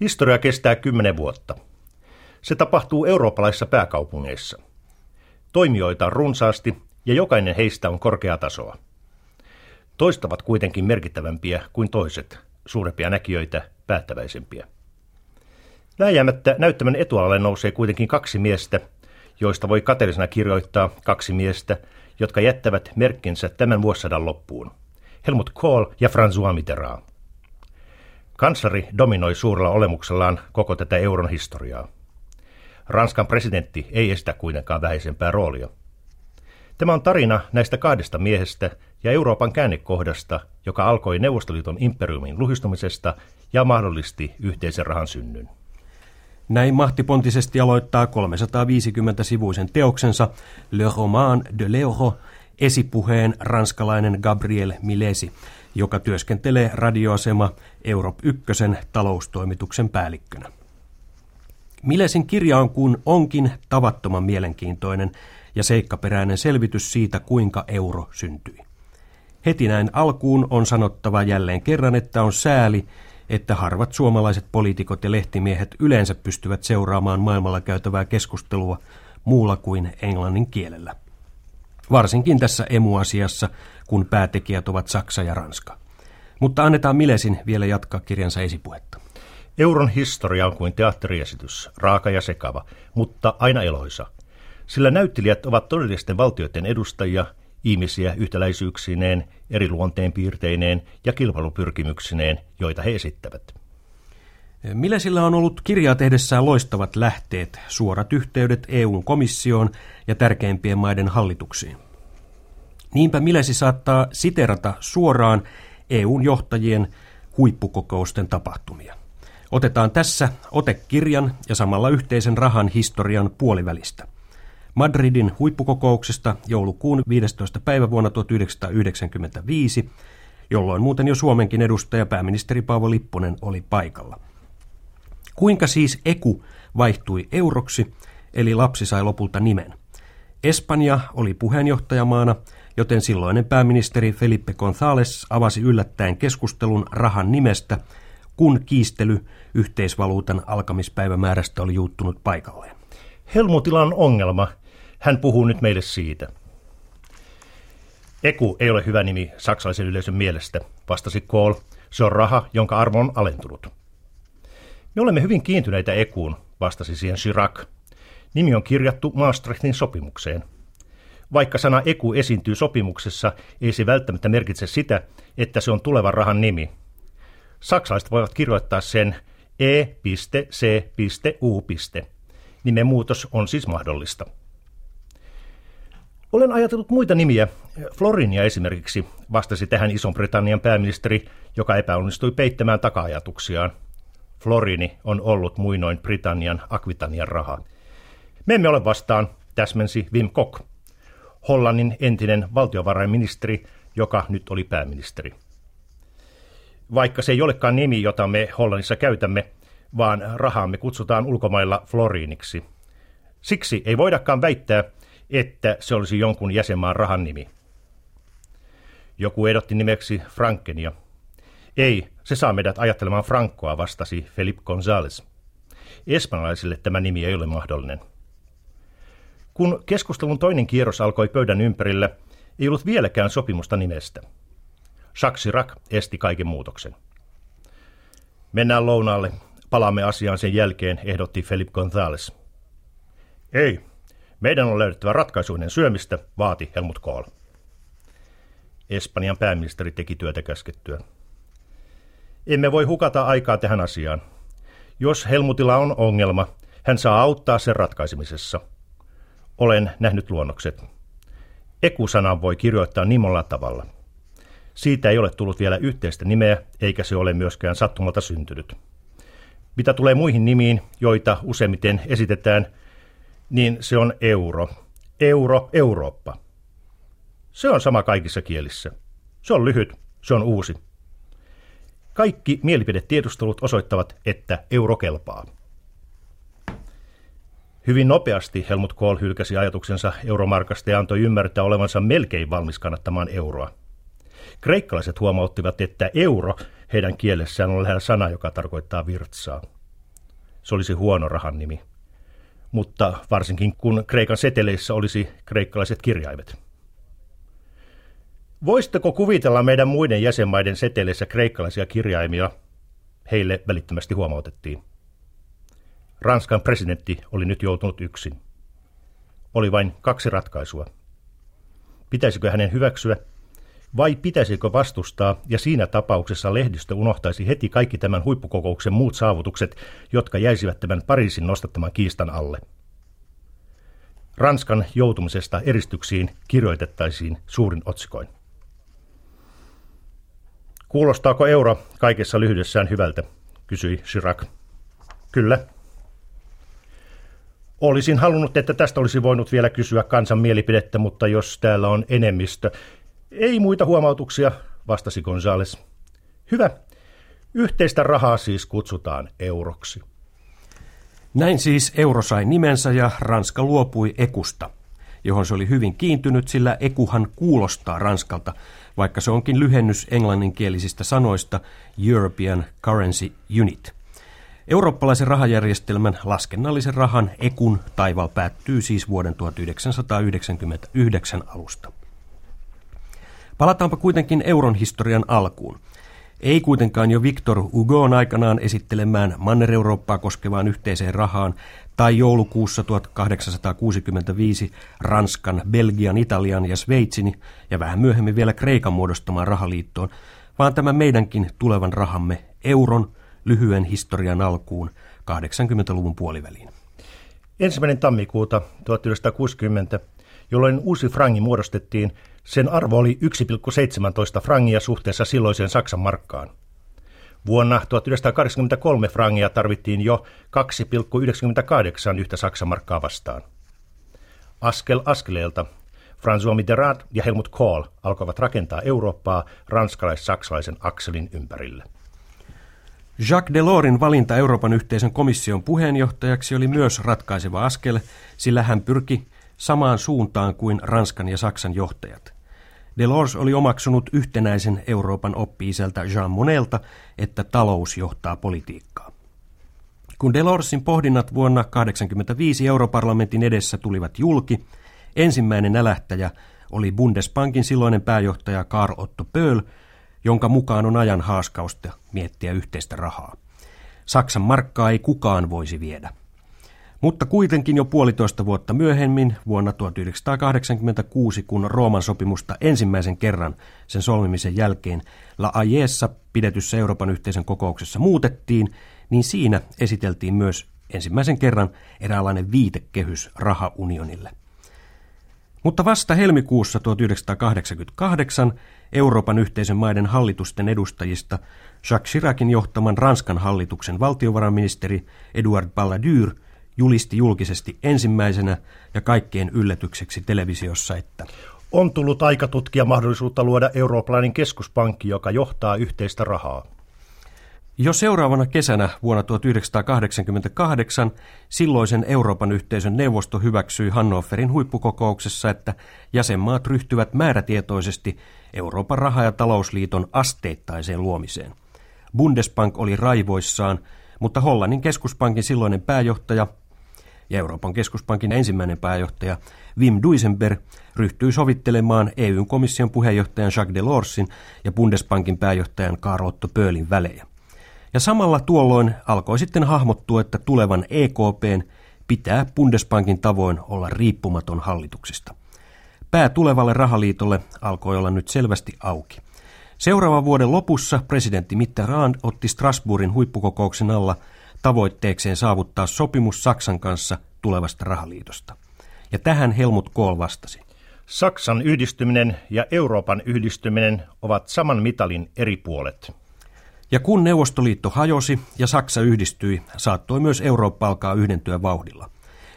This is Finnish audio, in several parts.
Historia kestää kymmenen vuotta. Se tapahtuu eurooppalaisissa pääkaupungeissa. Toimijoita on runsaasti ja jokainen heistä on korkeatasoa. Toistavat kuitenkin merkittävämpiä kuin toiset, suurempia näkijöitä, päättäväisempiä. Vääjäämättä näyttämän etualalle nousee kuitenkin kaksi miestä, joista voi kateellisena kirjoittaa kaksi miestä, jotka jättävät merkkinsä tämän vuosisadan loppuun. Helmut Kohl ja François Mitterrand. Kansleri dominoi suurella olemuksellaan koko tätä euron historiaa. Ranskan presidentti ei estä kuitenkaan vähäisempää roolia. Tämä on tarina näistä kahdesta miehestä ja Euroopan käännekohdasta, joka alkoi Neuvostoliiton imperiumin luhistumisesta ja mahdollisti yhteisen rahan synnyn. Näin mahtipontisesti aloittaa 350-sivuisen teoksensa Le Roman de l'Euro esipuheen ranskalainen Gabriel Milesi, joka työskentelee radioasema Europ 1 taloustoimituksen päällikkönä. Milesin kirja on kun onkin tavattoman mielenkiintoinen ja seikkaperäinen selvitys siitä, kuinka euro syntyi. Heti näin alkuun on sanottava jälleen kerran, että on sääli, että harvat suomalaiset poliitikot ja lehtimiehet yleensä pystyvät seuraamaan maailmalla käytävää keskustelua muulla kuin englannin kielellä. Varsinkin tässä emuasiassa, kun päätekijät ovat Saksa ja Ranska. Mutta annetaan Milesin vielä jatkaa kirjansa esipuhetta. Euron historia on kuin teatteriesitys, raaka ja sekava, mutta aina eloisa. Sillä näyttelijät ovat todellisten valtioiden edustajia, ihmisiä yhtäläisyyksineen, eri luonteenpiirteineen ja kilpailupyrkimyksineen, joita he esittävät. Millä sillä on ollut kirjaa tehdessään loistavat lähteet, suorat yhteydet EUn komissioon ja tärkeimpien maiden hallituksiin? Niinpä Milesi saattaa siterata suoraan EUn johtajien huippukokousten tapahtumia. Otetaan tässä otekirjan ja samalla yhteisen rahan historian puolivälistä. Madridin huippukokouksesta joulukuun 15. päivä vuonna 1995, jolloin muuten jo Suomenkin edustaja pääministeri Paavo Lipponen oli paikalla. Kuinka siis EKU vaihtui euroksi, eli lapsi sai lopulta nimen? Espanja oli puheenjohtajamaana, joten silloinen pääministeri Felipe González avasi yllättäen keskustelun rahan nimestä, kun kiistely yhteisvaluutan alkamispäivämäärästä oli juuttunut paikalleen. Helmutilla on ongelma. Hän puhuu nyt meille siitä. Eku ei ole hyvä nimi saksalaisen yleisön mielestä, vastasi Kohl. Se on raha, jonka arvo on alentunut. Me olemme hyvin kiintyneitä Ekuun, vastasi siihen Chirac. Nimi on kirjattu Maastrichtin sopimukseen. Vaikka sana Eku esiintyy sopimuksessa, ei se välttämättä merkitse sitä, että se on tulevan rahan nimi. Saksalaiset voivat kirjoittaa sen E.C.U. Nimen muutos on siis mahdollista. Olen ajatellut muita nimiä. Florinia esimerkiksi vastasi tähän Ison-Britannian pääministeri, joka epäonnistui peittämään taka-ajatuksiaan. Florini on ollut muinoin Britannian Akvitanian raha. Me emme ole vastaan, täsmensi Wim Kok, Hollannin entinen valtiovarainministeri, joka nyt oli pääministeri. Vaikka se ei olekaan nimi, jota me Hollannissa käytämme, vaan rahaamme kutsutaan ulkomailla floriiniksi. Siksi ei voidakaan väittää, että se olisi jonkun jäsenmaan rahan nimi. Joku edotti nimeksi Frankenia. Ei, se saa meidät ajattelemaan Frankoa, vastasi Felipe González. Espanjalaisille tämä nimi ei ole mahdollinen. Kun keskustelun toinen kierros alkoi pöydän ympärillä, ei ollut vieläkään sopimusta nimestä. Jacques Chirac esti kaiken muutoksen. Mennään lounaalle. Palaamme asiaan sen jälkeen, ehdotti Felipe González. Ei, meidän on löydettävä ratkaisuinen syömistä, vaati Helmut Kohl. Espanjan pääministeri teki työtä käskettyä. Emme voi hukata aikaa tähän asiaan. Jos Helmutilla on ongelma, hän saa auttaa sen ratkaisemisessa. Olen nähnyt luonnokset. Ekusana voi kirjoittaa nimolla tavalla. Siitä ei ole tullut vielä yhteistä nimeä, eikä se ole myöskään sattumalta syntynyt. Mitä tulee muihin nimiin, joita useimmiten esitetään, niin se on euro. Euro, Eurooppa. Se on sama kaikissa kielissä. Se on lyhyt, se on uusi. Kaikki mielipidetiedustelut osoittavat, että euro kelpaa. Hyvin nopeasti Helmut Kohl hylkäsi ajatuksensa euromarkasta ja antoi ymmärtää olevansa melkein valmis kannattamaan euroa. Kreikkalaiset huomauttivat, että euro heidän kielessään on lähellä sana, joka tarkoittaa virtsaa. se olisi huono rahan nimi. Mutta varsinkin kun Kreikan seteleissä olisi kreikkalaiset kirjaimet. Voisitteko kuvitella meidän muiden jäsenmaiden seteleissä kreikkalaisia kirjaimia? Heille välittömästi huomautettiin. Ranskan presidentti oli nyt joutunut yksin. Oli vain kaksi ratkaisua. Pitäisikö hänen hyväksyä vai pitäisikö vastustaa ja siinä tapauksessa lehdistö unohtaisi heti kaikki tämän huippukokouksen muut saavutukset, jotka jäisivät tämän Pariisin nostattaman kiistan alle. Ranskan joutumisesta eristyksiin kirjoitettaisiin suurin otsikoin. Kuulostaako euro kaikessa lyhyydessään hyvältä, kysyi Chirac. Kyllä. Olisin halunnut, että tästä olisi voinut vielä kysyä kansan mielipidettä, mutta jos täällä on enemmistö. Ei muita huomautuksia, vastasi Gonzales. Hyvä. Yhteistä rahaa siis kutsutaan euroksi. Näin siis euro sai nimensä ja Ranska luopui ekusta, johon se oli hyvin kiintynyt, sillä ekuhan kuulostaa Ranskalta, vaikka se onkin lyhennys englanninkielisistä sanoista European Currency Unit. Eurooppalaisen rahajärjestelmän laskennallisen rahan ekun taival päättyy siis vuoden 1999 alusta. Palataanpa kuitenkin euron historian alkuun. Ei kuitenkaan jo Victor Hugoon aikanaan esittelemään Manner-Eurooppaa koskevaan yhteiseen rahaan tai joulukuussa 1865 Ranskan, Belgian, Italian ja Sveitsin ja vähän myöhemmin vielä Kreikan muodostamaan rahaliittoon, vaan tämä meidänkin tulevan rahamme euron lyhyen historian alkuun 80-luvun puoliväliin. Ensimmäinen tammikuuta 1960, jolloin uusi frangi muodostettiin, sen arvo oli 1,17 frangia suhteessa silloiseen Saksan markkaan. Vuonna 1983 frangia tarvittiin jo 2,98 yhtä Saksan markkaa vastaan. Askel askeleelta François Mitterrand ja Helmut Kohl alkoivat rakentaa Eurooppaa ranskalais-saksalaisen akselin ympärille. Jacques Delorsin valinta Euroopan yhteisön komission puheenjohtajaksi oli myös ratkaiseva askel, sillä hän pyrki samaan suuntaan kuin Ranskan ja Saksan johtajat. Delors oli omaksunut yhtenäisen Euroopan oppi-isältä Jean Monelta, että talous johtaa politiikkaa. Kun Delorsin pohdinnat vuonna 1985 europarlamentin edessä tulivat julki, ensimmäinen älähtäjä oli Bundesbankin silloinen pääjohtaja Karl Otto Pöhl, jonka mukaan on ajan haaskausta miettiä yhteistä rahaa. Saksan markkaa ei kukaan voisi viedä. Mutta kuitenkin jo puolitoista vuotta myöhemmin, vuonna 1986, kun Rooman sopimusta ensimmäisen kerran sen solmimisen jälkeen La Ajeessa pidetyssä Euroopan yhteisön kokouksessa muutettiin, niin siinä esiteltiin myös ensimmäisen kerran eräänlainen viitekehys rahaunionille. Mutta vasta helmikuussa 1988 Euroopan yhteisön maiden hallitusten edustajista Jacques Chiracin johtaman Ranskan hallituksen valtiovarainministeri Edouard Balladur julisti julkisesti ensimmäisenä ja kaikkien yllätykseksi televisiossa, että on tullut aika tutkia mahdollisuutta luoda eurooppalainen keskuspankki, joka johtaa yhteistä rahaa. Jo seuraavana kesänä vuonna 1988 silloisen Euroopan yhteisön neuvosto hyväksyi Hannoverin huippukokouksessa, että jäsenmaat ryhtyvät määrätietoisesti Euroopan raha- ja talousliiton asteittaiseen luomiseen. Bundesbank oli raivoissaan, mutta Hollannin keskuspankin silloinen pääjohtaja ja Euroopan keskuspankin ensimmäinen pääjohtaja Wim Duisenberg ryhtyi sovittelemaan EU-komission puheenjohtajan Jacques Delorsin ja Bundesbankin pääjohtajan Karl Otto Pöölin välejä. Ja samalla tuolloin alkoi sitten hahmottua, että tulevan EKPn pitää Bundesbankin tavoin olla riippumaton hallituksesta. Pää tulevalle rahaliitolle alkoi olla nyt selvästi auki. Seuraavan vuoden lopussa presidentti Mitterrand otti Strasbourgin huippukokouksen alla tavoitteekseen saavuttaa sopimus Saksan kanssa tulevasta rahaliitosta. Ja tähän Helmut Kohl vastasi. Saksan yhdistyminen ja Euroopan yhdistyminen ovat saman mitalin eri puolet. Ja kun Neuvostoliitto hajosi ja Saksa yhdistyi, saattoi myös Eurooppa alkaa yhdentyä vauhdilla.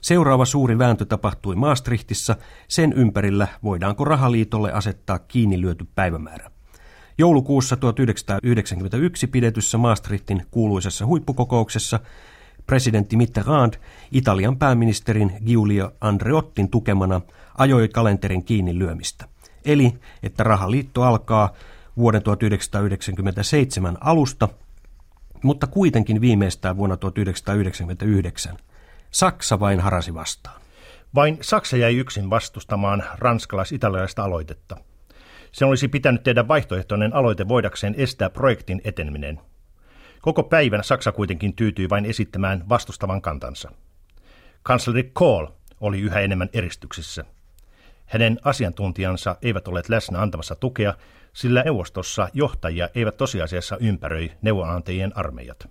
Seuraava suuri vääntö tapahtui Maastrichtissa, sen ympärillä voidaanko rahaliitolle asettaa kiinni lyöty päivämäärä. Joulukuussa 1991 pidetyssä Maastrichtin kuuluisessa huippukokouksessa presidentti Mitterrand Italian pääministerin Giulio Andreottin tukemana ajoi kalenterin kiinni lyömistä. Eli, että rahaliitto alkaa vuoden 1997 alusta mutta kuitenkin viimeistään vuonna 1999. Saksa vain harasi vastaan. Vain Saksa jäi yksin vastustamaan ranskalais-italialaista aloitetta. Sen olisi pitänyt tehdä vaihtoehtoinen aloite voidakseen estää projektin eteneminen. Koko päivän Saksa kuitenkin tyytyi vain esittämään vastustavan kantansa. Kansleri Kohl oli yhä enemmän eristyksissä. Hänen asiantuntijansa eivät olleet läsnä antamassa tukea, sillä neuvostossa johtajia eivät tosiasiassa ympäröi neuvonantajien armeijat.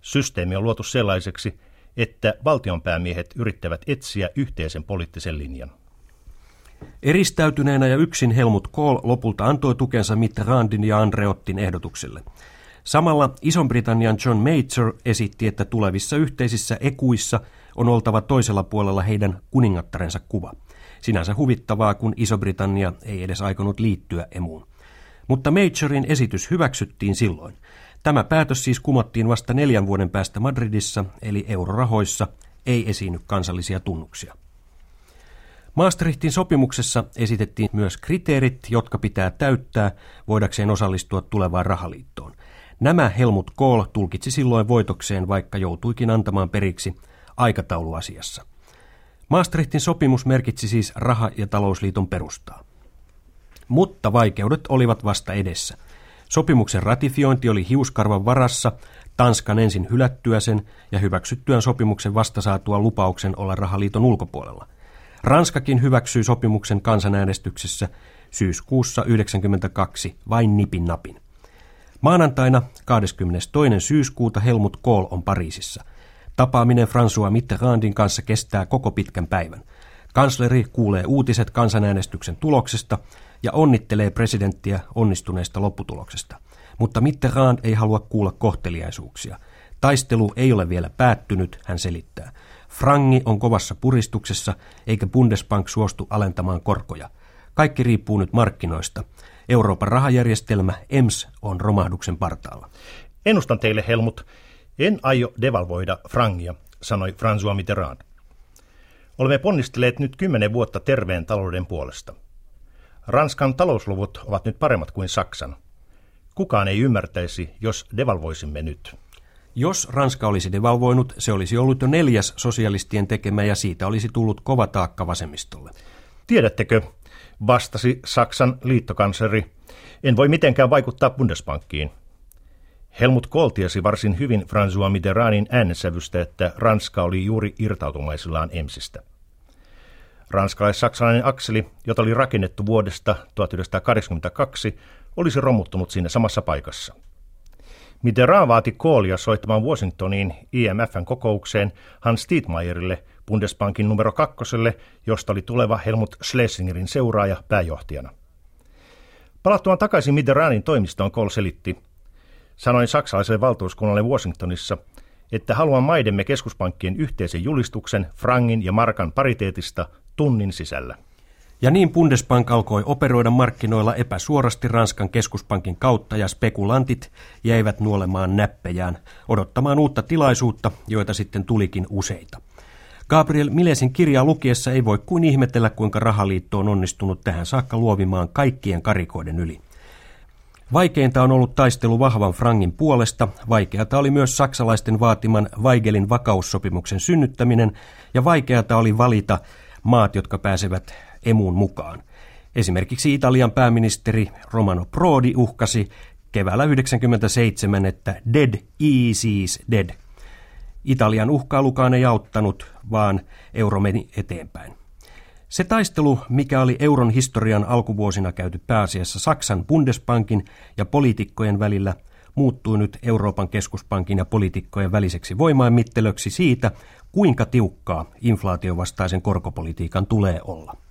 Systeemi on luotu sellaiseksi, että valtionpäämiehet yrittävät etsiä yhteisen poliittisen linjan. Eristäytyneenä ja yksin Helmut Kohl lopulta antoi tukensa Mitterrandin ja Andreottin ehdotukselle. Samalla Ison-Britannian John Major esitti, että tulevissa yhteisissä ekuissa on oltava toisella puolella heidän kuningattarensa kuva. Sinänsä huvittavaa, kun Iso-Britannia ei edes aikonut liittyä emuun. Mutta Majorin esitys hyväksyttiin silloin. Tämä päätös siis kumottiin vasta neljän vuoden päästä Madridissa, eli eurorahoissa ei esiinny kansallisia tunnuksia. Maastrichtin sopimuksessa esitettiin myös kriteerit, jotka pitää täyttää voidakseen osallistua tulevaan rahaliittoon. Nämä Helmut Kohl tulkitsi silloin voitokseen, vaikka joutuikin antamaan periksi aikatauluasiassa. Maastrichtin sopimus merkitsi siis raha- ja talousliiton perustaa. Mutta vaikeudet olivat vasta edessä. Sopimuksen ratifiointi oli hiuskarvan varassa, Tanskan ensin hylättyä sen ja hyväksyttyään sopimuksen vastasaatua lupauksen olla rahaliiton ulkopuolella. Ranskakin hyväksyi sopimuksen kansanäänestyksessä syyskuussa 1992 vain nipin napin. Maanantaina 22. syyskuuta Helmut Kohl on Pariisissa. Tapaaminen François Mitterrandin kanssa kestää koko pitkän päivän. Kansleri kuulee uutiset kansanäänestyksen tuloksesta ja onnittelee presidenttiä onnistuneesta lopputuloksesta. Mutta Mitterrand ei halua kuulla kohteliaisuuksia. Taistelu ei ole vielä päättynyt, hän selittää. Frangi on kovassa puristuksessa, eikä Bundesbank suostu alentamaan korkoja. Kaikki riippuu nyt markkinoista. Euroopan rahajärjestelmä EMS on romahduksen partaalla. Ennustan teille, Helmut, en aio devalvoida frangia, sanoi François Mitterrand. Olemme ponnistelleet nyt kymmenen vuotta terveen talouden puolesta. Ranskan talousluvut ovat nyt paremmat kuin Saksan. Kukaan ei ymmärtäisi, jos devalvoisimme nyt. Jos Ranska olisi devalvoinut, se olisi ollut jo neljäs sosialistien tekemä ja siitä olisi tullut kova taakka vasemmistolle. Tiedättekö, vastasi Saksan liittokansleri, en voi mitenkään vaikuttaa Bundesbankkiin. Helmut Kohl tiesi varsin hyvin François Mitterrandin äänensävystä, että Ranska oli juuri irtautumaisillaan emsistä. Ranskalais-saksalainen akseli, jota oli rakennettu vuodesta 1982, olisi romuttunut siinä samassa paikassa. Mitterrand vaati Kohlia soittamaan Washingtoniin IMFn kokoukseen Hans Tietmeierille, Bundesbankin numero kakkoselle, josta oli tuleva Helmut Schlesingerin seuraaja pääjohtajana. Palattuaan takaisin Mitterrandin toimistoon Kohl selitti, sanoin saksalaiselle valtuuskunnalle Washingtonissa, että haluan maidemme keskuspankkien yhteisen julistuksen frangin ja markan pariteetista tunnin sisällä. Ja niin Bundesbank alkoi operoida markkinoilla epäsuorasti Ranskan keskuspankin kautta ja spekulantit jäivät nuolemaan näppejään, odottamaan uutta tilaisuutta, joita sitten tulikin useita. Gabriel Milesin kirjaa lukiessa ei voi kuin ihmetellä, kuinka rahaliitto on onnistunut tähän saakka luovimaan kaikkien karikoiden yli. Vaikeinta on ollut taistelu vahvan frangin puolesta, vaikeata oli myös saksalaisten vaatiman Weigelin vakaussopimuksen synnyttäminen, ja vaikeata oli valita maat, jotka pääsevät emuun mukaan. Esimerkiksi Italian pääministeri Romano Prodi uhkasi keväällä 1997, että dead easy's dead. Italian uhkailukaan ei auttanut, vaan euro meni eteenpäin. Se taistelu, mikä oli euron historian alkuvuosina käyty pääasiassa Saksan Bundesbankin ja poliitikkojen välillä, muuttui nyt Euroopan keskuspankin ja poliitikkojen väliseksi voimainmittelöksi siitä, kuinka tiukkaa inflaatiovastaisen korkopolitiikan tulee olla.